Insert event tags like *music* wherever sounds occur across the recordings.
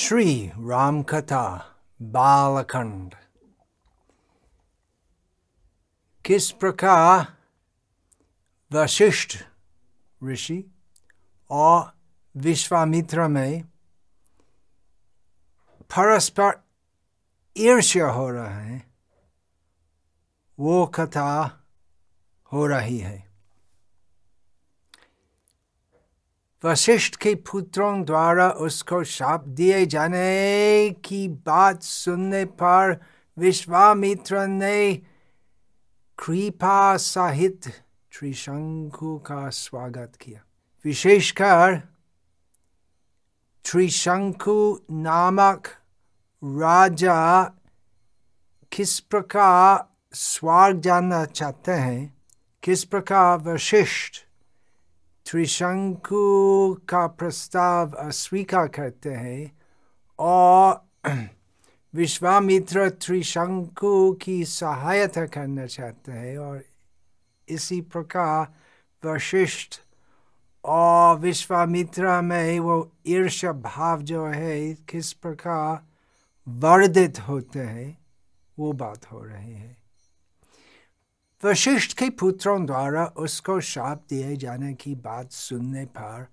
राम कथा बालखंड किस प्रकार वशिष्ठ ऋषि और विश्वामित्र में परस्पर ईर्ष्या हो रहा है वो कथा हो रही है वशिष्ठ के पुत्रों द्वारा उसको शाप दिए जाने की बात सुनने पर विश्वामित्र ने कृपा सहित त्रिशंकु का स्वागत किया। विशेषकर त्रिशंकु नामक राजा किस प्रकार स्वर्ग जानना चाहते हैं, किस प्रकार वशिष्ठ त्रिशंकु का प्रस्ताव अस्वीकार करते हैं और विश्वामित्र त्रिशंकु की सहायता करना चाहते हैं और इसी प्रकार वशिष्ठ और विश्वामित्र में वो ईर्ष्या भाव जो है, किस प्रकार वर्धित होते हैं, वो बात हो रही है। वशिष्ठ के पुत्रों द्वारा उसको शाप दिए जाने की बात सुनने पर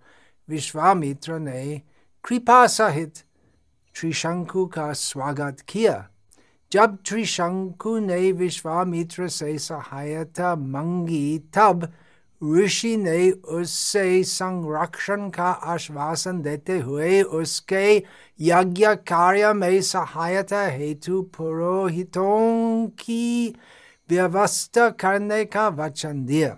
विश्वामित्र ने कृपा सहित त्रिशंकु का स्वागत किया जब त्रिशंकु ने विश्वामित्र से सहायता मांगी तब ऋषि ने उससे संरक्षण का आश्वासन देते हुए उसके यज्ञ कार्य में सहायता हेतु पुरोहितों की व्यवस्था करने का वचन दिया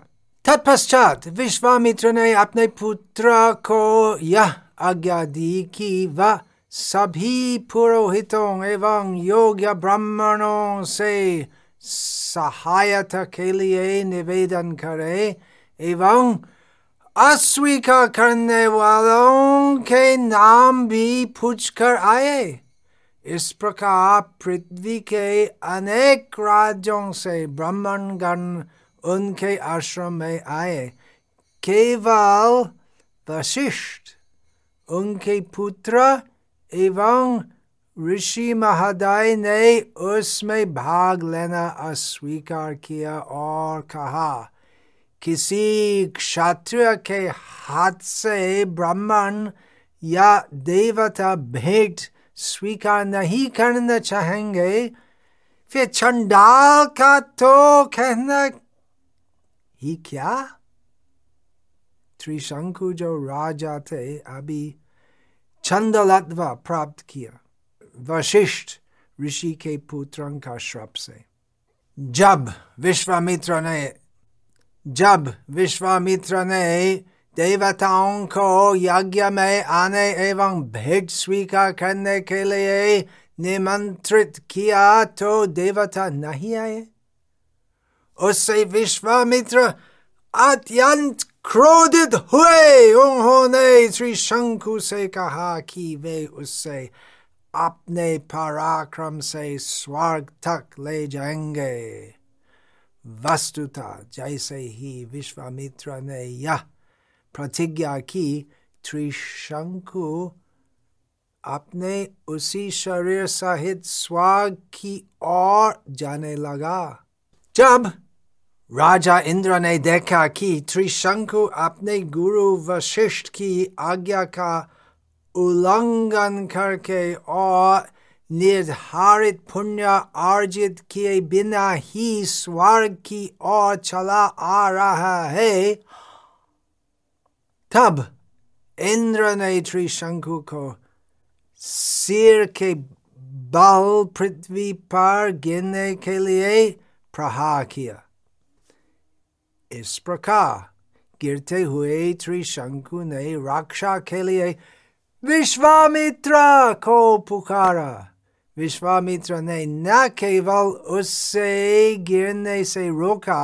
तत्पश्चात विश्वामित्र ने अपने पुत्र को यह आज्ञा दी कि वह सभी पुरोहितों एवं योग्य ब्राह्मणों से सहायता के लिए निवेदन करे एवं अस्वीकार करने वालों के नाम भी पूछ कर आए इस प्रकार पृथ्वी के अनेक राज्यों से ब्राह्मणगण उनके आश्रम में आए। केवल वशिष्ठ, उनके पुत्र एवं ऋषि महादय ने उसमें भाग लेना अस्वीकार किया और कहा, किसी क्षत्रिय के हाथ से ब्राह्मण या देवता भेंट स्वीकार नहीं करना चाहेंगे, फिर चंडाल का तो कहना ही क्या? त्रिशंकु जो राजा थे अभी छंदलत्वा प्राप्त किया, वशिष्ठ ऋषि के पुत्रों का श्रप से जब विश्वामित्र ने, जब विश्वामित्र ने देवताओं को यज्ञ में आने एवं भेद स्वीकार करने के लिए निमंत्रित किया तो देवता नहीं आए उससे विश्वामित्र अत्यंत क्रोधित हुए उन्होंने श्री शंकु से कहा कि वे उससे अपने पराक्रम से स्वर्ग तक ले जाएँगे वस्तुतः जैसे ही विश्वामित्र ने यह प्रतिज्ञा की त्रिशंकु अपने उसी शरीर सहित स्वाग की ओर जाने लगा। जब राजा इंद्र ने देखा कि त्रिशंकु अपने गुरु वशिष्ठ की आज्ञा का उल्लंघन करके और निर्धारित पुण्य अर्जित किए बिना ही स्वर्ग की ओर चला आ रहा है तब इंद्र ने त्रिशंकु को सिर के बल पृथ्वी पर गिरने के लिए प्रहार किया इस प्रकार गिरते हुए त्रिशंकु ने रक्षा के लिए विश्वामित्र को पुकारा विश्वामित्र ने न केवल उससे गिरने से रोका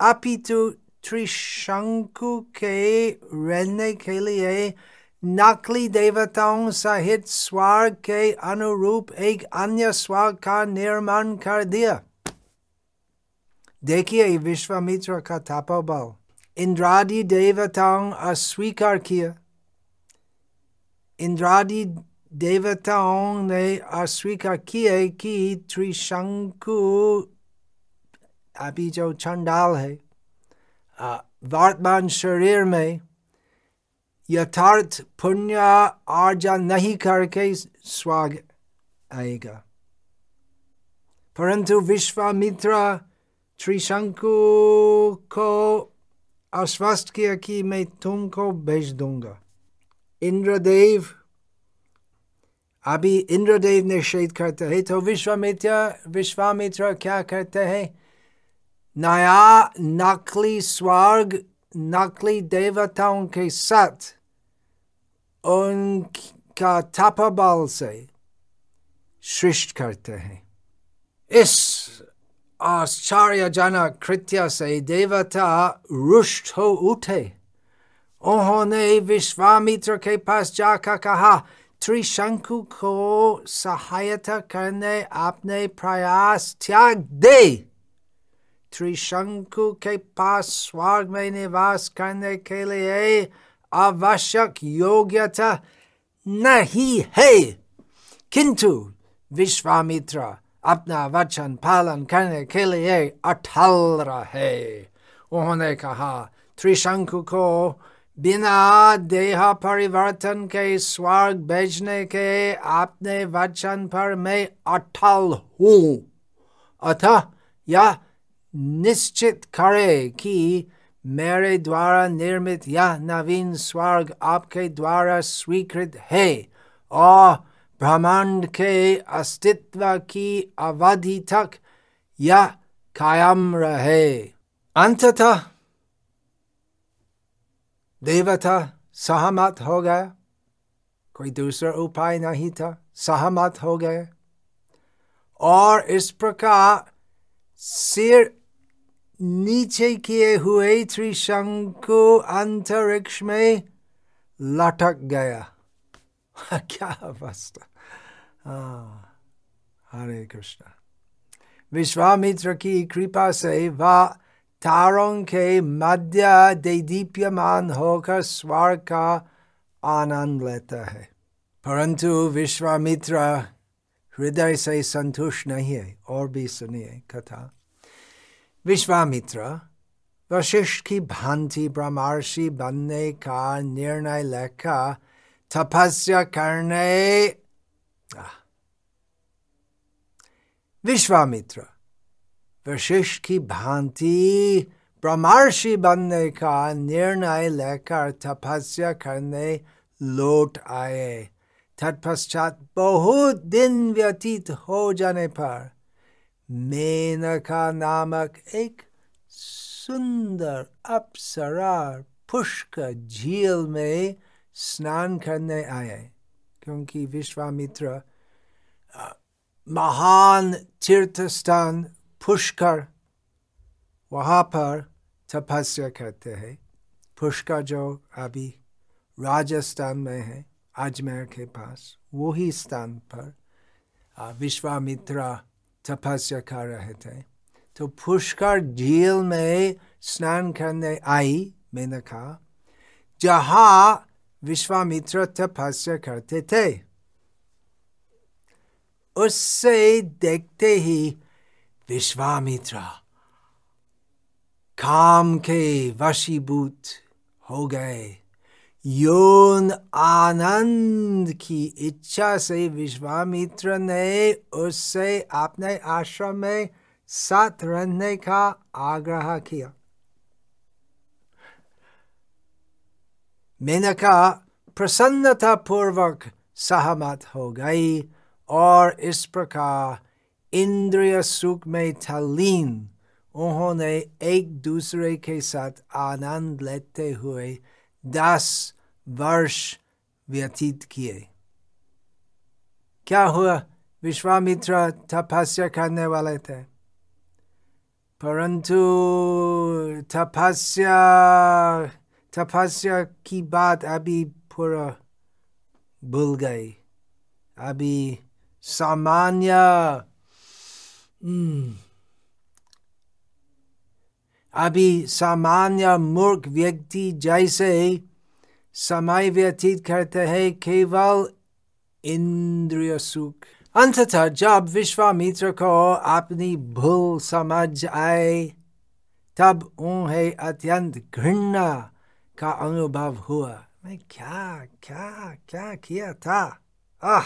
अपितु त्रिशंकु के रहने के लिए नकली देवताओं सहित स्वर्ग के अनुरूप एक अन्य स्वर्ग का निर्माण कर दिया देखिए विश्वामित्र का तपोबल इंद्रादि देवताओं अस्वीकार किया इंद्रादि देवताओं ने अस्वीकार किए कि त्रिशंकु अभी जो चंडाल है वर्तमान शरीर में यथार्थ पुण्य अर्जन नहीं करके स्वाग आएगा परंतु विश्वामित्र त्रिशंकु को आश्वस्त किया कि मैं तुमको भेज दूँगा इंद्रदेव अभी इंद्रदेव निषेध करते हैं तो विश्वामित्र विश्वामित्र क्या करते हैं नया नकली स्वर्ग नकली देवताओं के साथ उनका तपबल से सृष्ट करते हैं इस आश्चर्यजनक कृत्य से देवता रुष्ट हो उठे उन्होंने विश्वामित्र के पास जाकर कहा त्रिशंकु को सहायता करने अपने प्रयास त्याग दे त्रिशंकु के पास स्वर्ग में निवास करने के लिए आवश्यक योग्यता नहीं है किंतु विश्वामित्र अपना वचन पालन करने के लिए अटल रहे उन्होंने कहा त्रिशंकु को बिना देह परिवर्तन के स्वर्ग भेजने के अपने वचन पर मैं अटल हूँ अतः यह निश्चित करे कि मेरे द्वारा निर्मित यह नवीन स्वर्ग आपके द्वारा स्वीकृत है और ब्रह्मांड के अस्तित्व की अवधि तक यह कायम रहे। अंततः देवता सहमत हो गया कोई दूसरा उपाय नहीं था, सहमत हो गए। और इस प्रकार सिर नीचे किए हुए त्रिशंकु अंतरिक्ष में लटक गया। *laughs* क्या अवस्था हरे कृष्ण। विश्वामित्र की कृपा से वह तारों के मध्य दे दीप्यमान होकर स्वर का आनंद लेता है। परंतु विश्वामित्र हृदय से संतुष्ट नहीं है, और भी सुनिए कथा। विश्वामित्र वशिष्ठ की भांति ब्रह्मर्षि बनने का निर्णय लेकर तपस्या करने विश्वामित्र वशिष्ठ की भांति ब्रह्मर्षि बनने का निर्णय लेकर तपस्या करने लौट आए तत्पश्चात बहुत दिन व्यतीत हो जाने पर मेनका नामक एक सुंदर अप्सरा पुष्कर झील में स्नान करने आए क्योंकि विश्वामित्र महान तीर्थ स्थान पुष्कर, वहाँ पर तपस्या करते हैं। पुष्कर जो अभी राजस्थान में है, अजमेर के पास, वही स्थान पर विश्वामित्र तपस्या कर रहे थे तो पुष्कर झील में स्नान करने आई मैंने कहा जहाँ विश्वामित्र तपस्या करते थे उससे देखते ही विश्वामित्र काम के वशीभूत हो गए यौन आनंद की इच्छा से विश्वामित्र ने उससे अपने आश्रम में साथ रहने का आग्रह किया मेनका प्रसन्नता पूर्वक सहमत हो गई और इस प्रकार इंद्रिय सुख में तलीन उन्होंने एक दूसरे के साथ आनंद लेते हुए दस वर्ष व्यतीत किए। क्या हुआ? विश्वामित्र तपस्या करने वाले थे। परंतु तपस्या तपस्या की बात अभी पूरा भूल गई। अभी सामान्य अभी सामान्य मूर्ख व्यक्ति जैसे समय व्यतीत करते हैं, केवल इंद्रिय सुख। अंततः जब विश्वामित्र को अपनी भूल समझ आए, तब उन्हें अत्यंत घृणा का अनुभव हुआ। मैं क्या क्या क्या किया था? आह!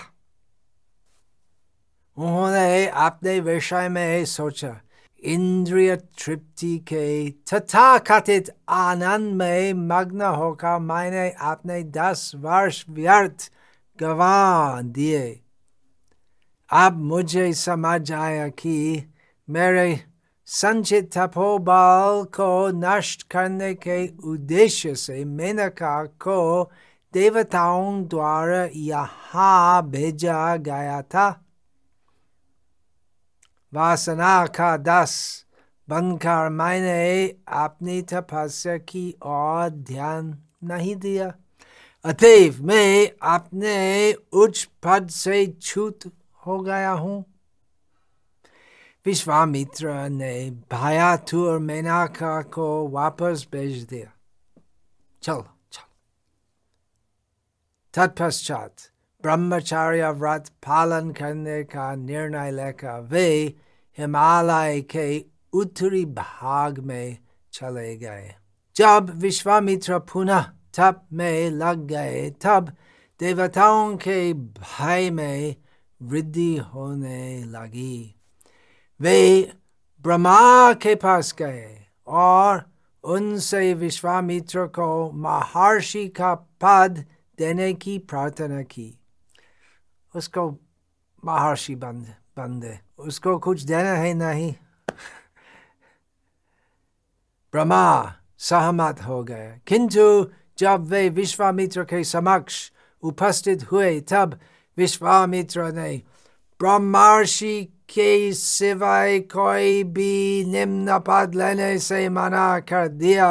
उन्होंने अपने विषय में सोचा। इंद्रिय तृप्ति के तथा कथित आनंद में मग्न होकर मैंने अपने दस वर्ष व्यर्थ गवा दिए अब मुझे समझ आया कि मेरे संचित तपोबल को नष्ट करने के उद्देश्य से मेनका को देवताओं द्वारा यहाँ भेजा गया था वासना का दस बनकर मैंने अपनी तपस्या की और ध्यान नहीं दिया अतएव मैं अपने उच्च पद से छूत हो गया हूँ विश्वामित्र ने भायातुर मेनाका को वापस भेज दिया चलो चलो तत्पश्चात ब्रह्मचार्य व्रत पालन करने का निर्णय लेकर वे हिमालय के उत्तरी भाग में चले गए जब विश्वामित्र पुनः तप में लग गए तब देवताओं के भय में वृद्धि होने लगी वे ब्रह्मा के पास गए और उनसे विश्वामित्र को महर्षि का पद देने की प्रार्थना की उसको महर्षि बंद बंदे उसको कुछ देना है नहीं ब्रह्मा सहमत हो गए किंतु जब वे विश्वामित्र के समक्ष उपस्थित हुए तब विश्वामित्र ने ब्रह्मर्षि के सिवाय कोई भी निम्न पद लेने से मना कर दिया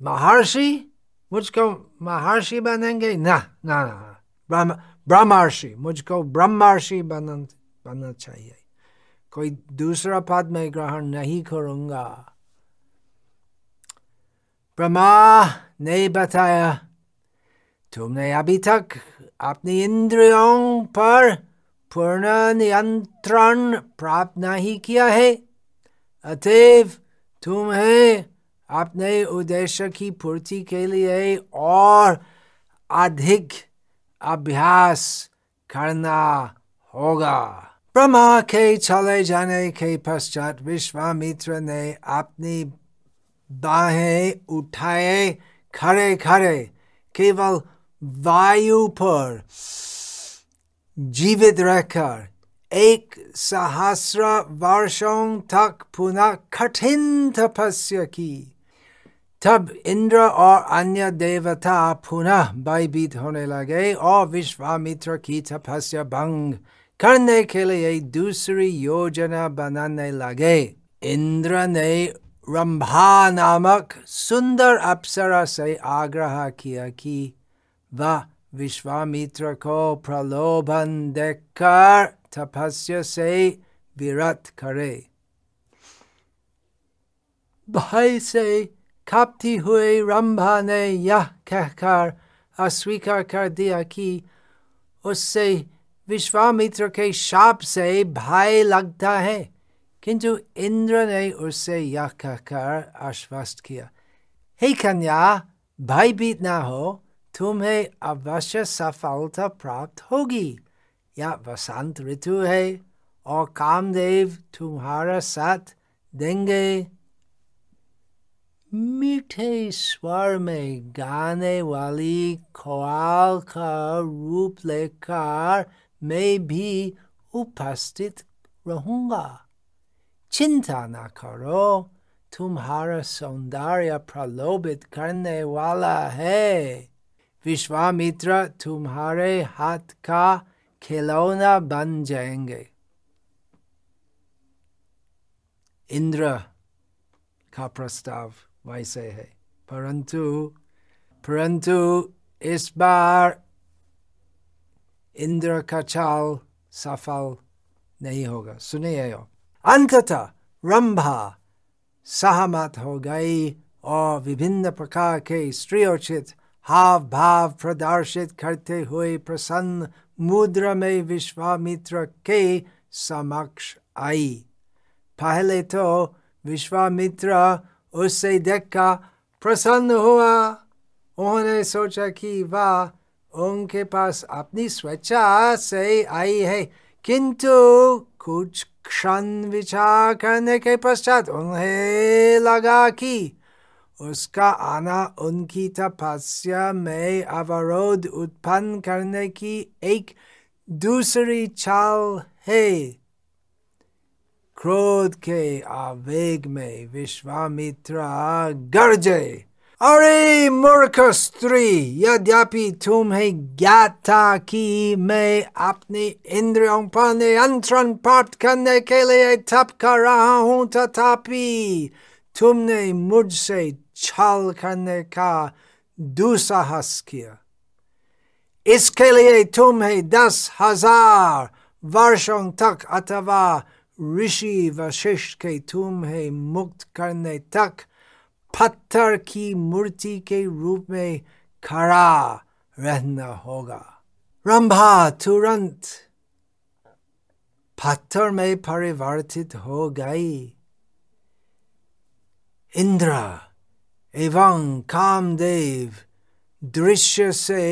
महर्षि मुझको महर्षि बनेंगे ना ना ना ब्रह्म ब्रह्मर्षि मुझको ब्रह्मर्षि बनना बनना चाहिए कोई दूसरा पद में ग्रहण नहीं करूँगा ब्रह्मा ने बताया तुमने अभी तक अपने इंद्रियों पर पूर्ण नियंत्रण प्राप्त नहीं किया है अतएव तुम्हें अपने उद्देश्य की पूर्ति के लिए और अधिक अभ्यास करना होगा। ब्रह्मा के चले जाने के पश्चात विश्वामित्र ने अपनी बाहें उठाए खड़े खड़े, केवल वायु पर जीवित रहकर एक सहस्र वर्षों तक पुनः कठिन तपस्या की। तब इंद्र और अन्य देवता पुनः भयभीत होने लगे और विश्वामित्र की तपस्या भंग करने के लिए दूसरी योजना बनाने लगे। इंद्र ने रंभा नामक सुंदर अप्सरा से आग्रह किया कि वह विश्वामित्र को प्रलोभन देकर तपस्या से विरत करे। भय से हुए रंभा ने यह कहकर अस्वीकार कर दिया कि उससे विश्वामित्र के शाप से भय लगता है किंतु इंद्र ने उससे यह कहकर आश्वस्त किया हे कन्या भयभीत न हो तुम्हें अवश्य सफलता प्राप्त होगी यह वसंत ऋतु है और कामदेव तुम्हारा साथ देंगे मीठे स्वर में गाने वाली ख्वाल का रूप लेकर मैं भी उपस्थित रहूँगा। चिंता न करो, तुम्हारा सौंदर्य प्रलोभित करने वाला है। विश्वामित्र, तुम्हारे हाथ का खिलौना बन जाएँगे। इंद्र का प्रस्ताव। वैसे है। परंतु परंतु इस बार इंद्र का चाल सफल नहीं होगा। सुनिए अंततः रंभा सहमत हो गई और विभिन्न प्रकार के स्त्रियोचित हाव भाव प्रदर्शित करते हुए प्रसन्न मुद्रा में विश्वामित्र के समक्ष आई। पहले तो विश्वामित्र उससे देखा प्रसन्न हुआ। उन्होंने सोचा कि वह, उनके पास अपनी स्वेच्छा से आई है, किंतु कुछ क्षण विचार करने के पश्चात उन्हें लगा कि उसका आना उनकी तपस्या में अवरोध उत्पन्न करने की एक दूसरी चाल है। क्रोध के आवेग में विश्वामित्र गर्जे। अरे मूर्ख स्त्री, यद्यपि तुम्हें ज्ञात था कि मैं अपने इंद्रियों पर नियंत्रण प्राप्त करने के लिए तप कर रहा हूँ, तथापि तुमने मुझसे छल करने का दुसाहस किया। इसके लिए तुम्हें दस हज़ार वर्षों तक अथवा ऋषि वशिष्ठ के तुम्हें मुक्त करने तक पत्थर की मूर्ति के रूप में खड़ा रहना होगा रंभा तुरंत पत्थर में परिवर्तित हो गई इंद्र एवं कामदेव दृश्य से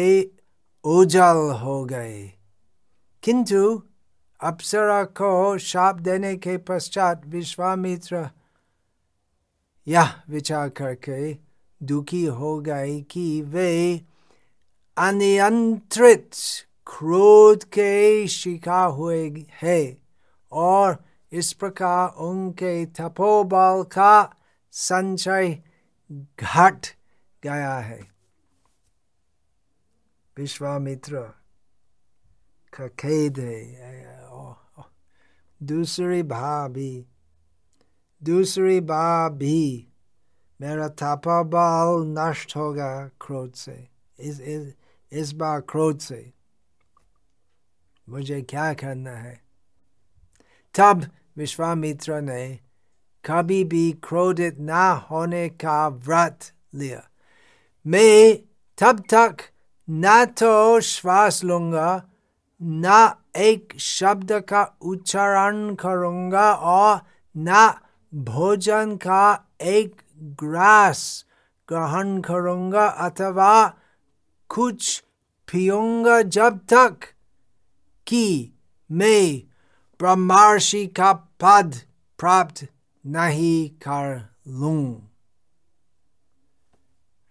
उजल हो गए किंतु अप्सरा को शाप देने के पश्चात विश्वामित्र यह विचार करके दुखी हो गए कि वे अनियंत्रित क्रोध के शिकार हुए हैं और इस प्रकार उनके तपोबल का संचय घट गया है विश्वामित्र का खेद है दूसरी भाभी। दूसरी बार भी मेरा थापा बाल नष्ट होगा क्रोध से। इस इस इस बार क्रोध से। मुझे क्या करना है? तब विश्वामित्र ने कभी भी क्रोधित ना होने का व्रत लिया। मैं तब तक न तो श्वास लूँगा न एक शब्द का उच्चारण करूँगा और न भोजन का एक ग्रास ग्रहण करूँगा अथवा कुछ पियूँगा जब तक कि मैं ब्रह्मर्षि का पद प्राप्त नहीं कर लूँ।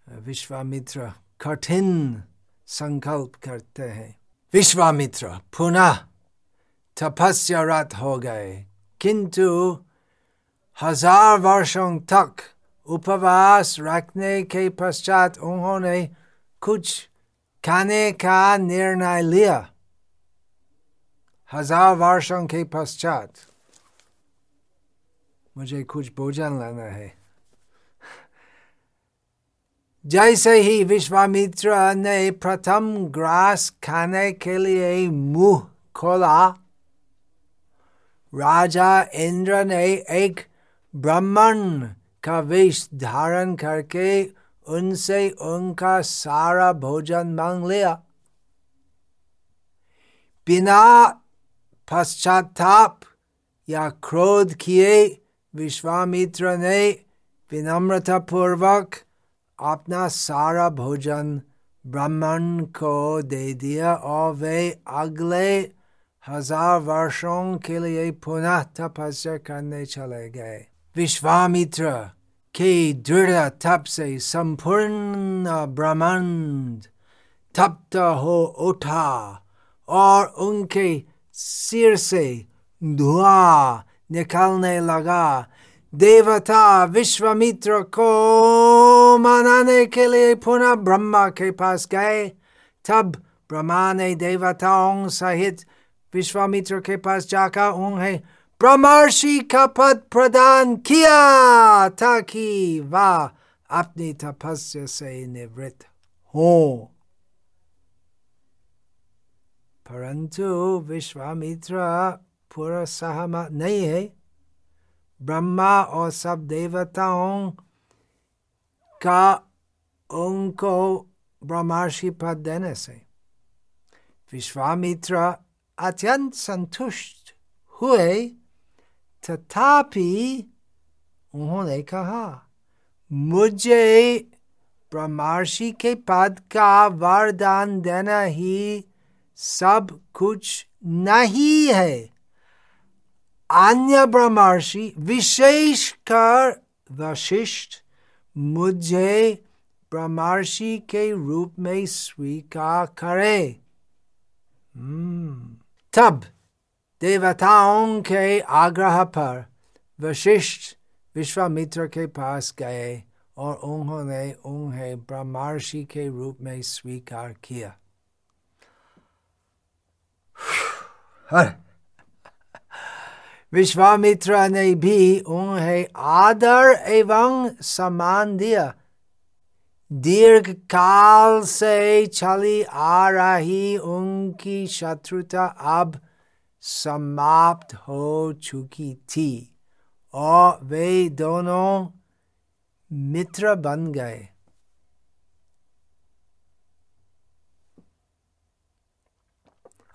विश्वामित्र, कठिन संकल्प करते हैं। विश्वामित्र पुनः तपस्यारत हो गए किंतु हज़ार वर्षों तक उपवास रखने के पश्चात उन्होंने कुछ खाने का निर्णय लिया हज़ार वर्षों के पश्चात मुझे कुछ भोजन लाना है जैसे ही विश्वामित्र ने प्रथम ग्रास खाने के लिए मुँह खोला, राजा इंद्र ने एक ब्राह्मण का वेश धारण करके उनसे उनका सारा भोजन मांग लिया। बिना पश्चाताप या क्रोध किए विश्वामित्र ने विनम्रता पूर्वक अपना सारा भोजन ब्राह्मण को दे दिया और वे अगले हज़ार वर्षों के लिए पुनः तपस्या करने चले गए। विश्वामित्र, के दृढ़ तप से संपूर्ण ब्रह्मांड तप्त हो उठा और उनके सिर से धुआँ निकलने लगा। देवता विश्वामित्र को मनाने के लिए पुनः ब्रह्मा के पास गए तब ब्रह्मा ने देवताओं सहित विश्वामित्र के पास जाकर उन्हें ब्रह्मर्षि का पद प्रदान किया ताकि वह अपनी तपस्या से निवृत्त हो परंतु विश्वामित्र पूरा सहमत नहीं है ब्रह्मा और सब देवताओं का उनको ब्रह्मर्षि पद देने से विश्वामित्र अत्यंत संतुष्ट हुए। तथापि उन्होंने कहा, मुझे ब्रह्मर्षि के पद का वरदान देना ही सब कुछ नहीं है। अन्य ब्रह्मर्षि विशेषकर वशिष्ठ मुझे ब्रह्मर्षि के रूप में स्वीकार करे. तब देवताओं के आग्रह पर वशिष्ठ विश्वामित्र के पास गए और उन्होंने उन्हें ब्रह्मर्षि के रूप में स्वीकार किया विश्वामित्र ने भी उन्हें आदर एवं सम्मान दिया दीर्घ काल से चली आ रही उनकी शत्रुता अब समाप्त हो चुकी थी और वे दोनों मित्र बन गए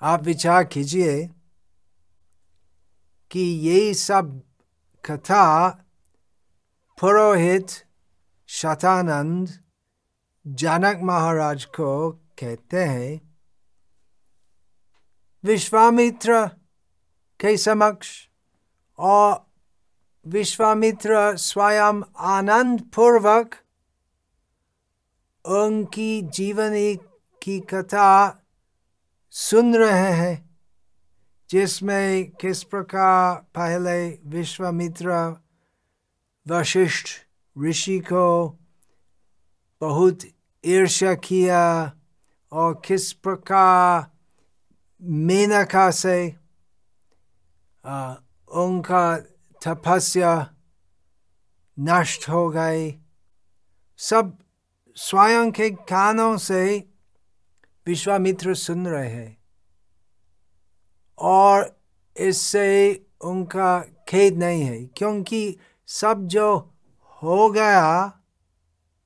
आप विचार कीजिए। कि ये सब कथा पुरोहित शतानंद जनक महाराज को कहते हैं। विश्वामित्र के समक्ष और विश्वामित्र स्वयं आनंद पूर्वक उनकी जीवनी की कथा सुन रहे हैं। जिसमें किस प्रकार पहले विश्वामित्र, वशिष्ठ ऋषि को बहुत ईर्ष्या किया और किस प्रकार मेनका से उनका तपस्या नष्ट हो गई। सब स्वयं के कानों से विश्वामित्र सुन रहे हैं। और इससे उनका खेद नहीं है, क्योंकि सब जो हो गया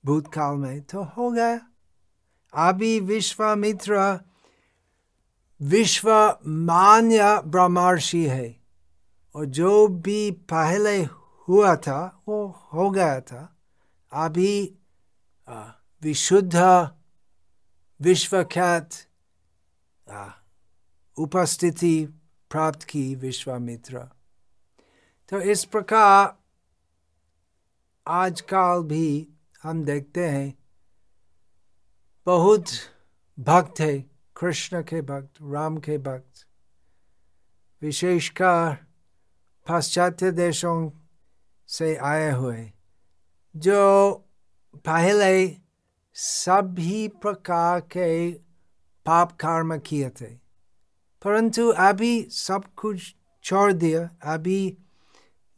भूतकाल में तो हो गया। अभी विश्वामित्र विश्व मान्य ब्रह्मर्षि है, और जो भी पहले हुआ था, वो हो गया था। अभी विशुद्ध, विश्वख्यात उपस्थिति प्राप्त की विश्वामित्र। तो इस प्रकार आजकल भी हम देखते हैं, बहुत भक्त है, कृष्ण के भक्त, राम के भक्त। विशेषकर पाश्चात्य देशों से आए हुए, जो पहले सभी प्रकार के पाप कर्म किए थे। परंतु अभी सब कुछ छोड़ दिया। अभी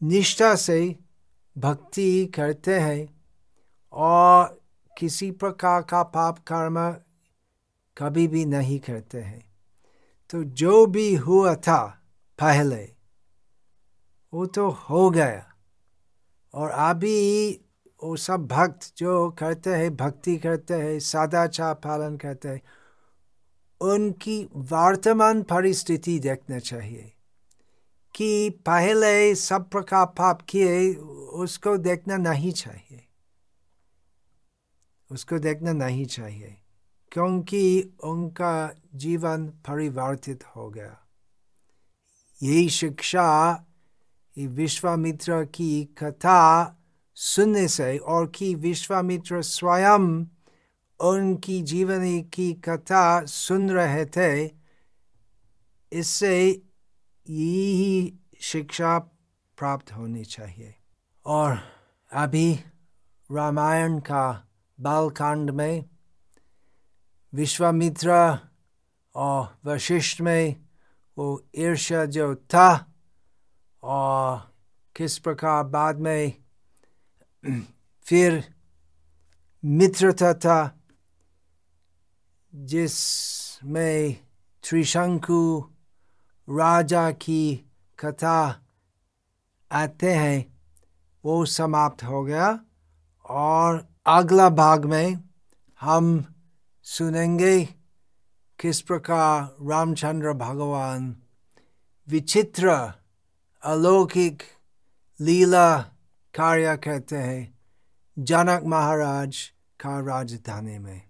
निष्ठा से भक्ति करते हैं और किसी प्रकार का पाप कर्म कभी भी नहीं करते हैं। तो जो भी हुआ था पहले, वो तो हो गया। और अभी वो सब भक्त जो करते हैं, भक्ति करते हैं, सादाचार पालन करते हैं उनकी वर्तमान परिस्थिति देखना चाहिए कि पहले सब प्रकार पाप किए, उसको देखना नहीं चाहिए। उसको देखना नहीं चाहिए, क्योंकि उनका जीवन परिवर्तित हो गया। यही शिक्षा विश्वामित्र की कथा सुनने से और कि विश्वामित्र स्वयं उनकी जीवनी की कथा सुन रहे थे, इससे यही शिक्षा प्राप्त होनी चाहिए। और अभी रामायण का बालकांड में, विश्वामित्र और वशिष्ठ में, वो ईर्ष्या जो था, और किस प्रकार बाद में, फिर मित्रता था जिसमें त्रिशंकु राजा की कथा आते हैं, वो समाप्त हो गया। और अगला भाग में हम सुनेंगे किस प्रकार रामचंद्र भगवान विचित्र, अलौकिक, लीला कार्य करते हैं जनक महाराज का राजधानी में।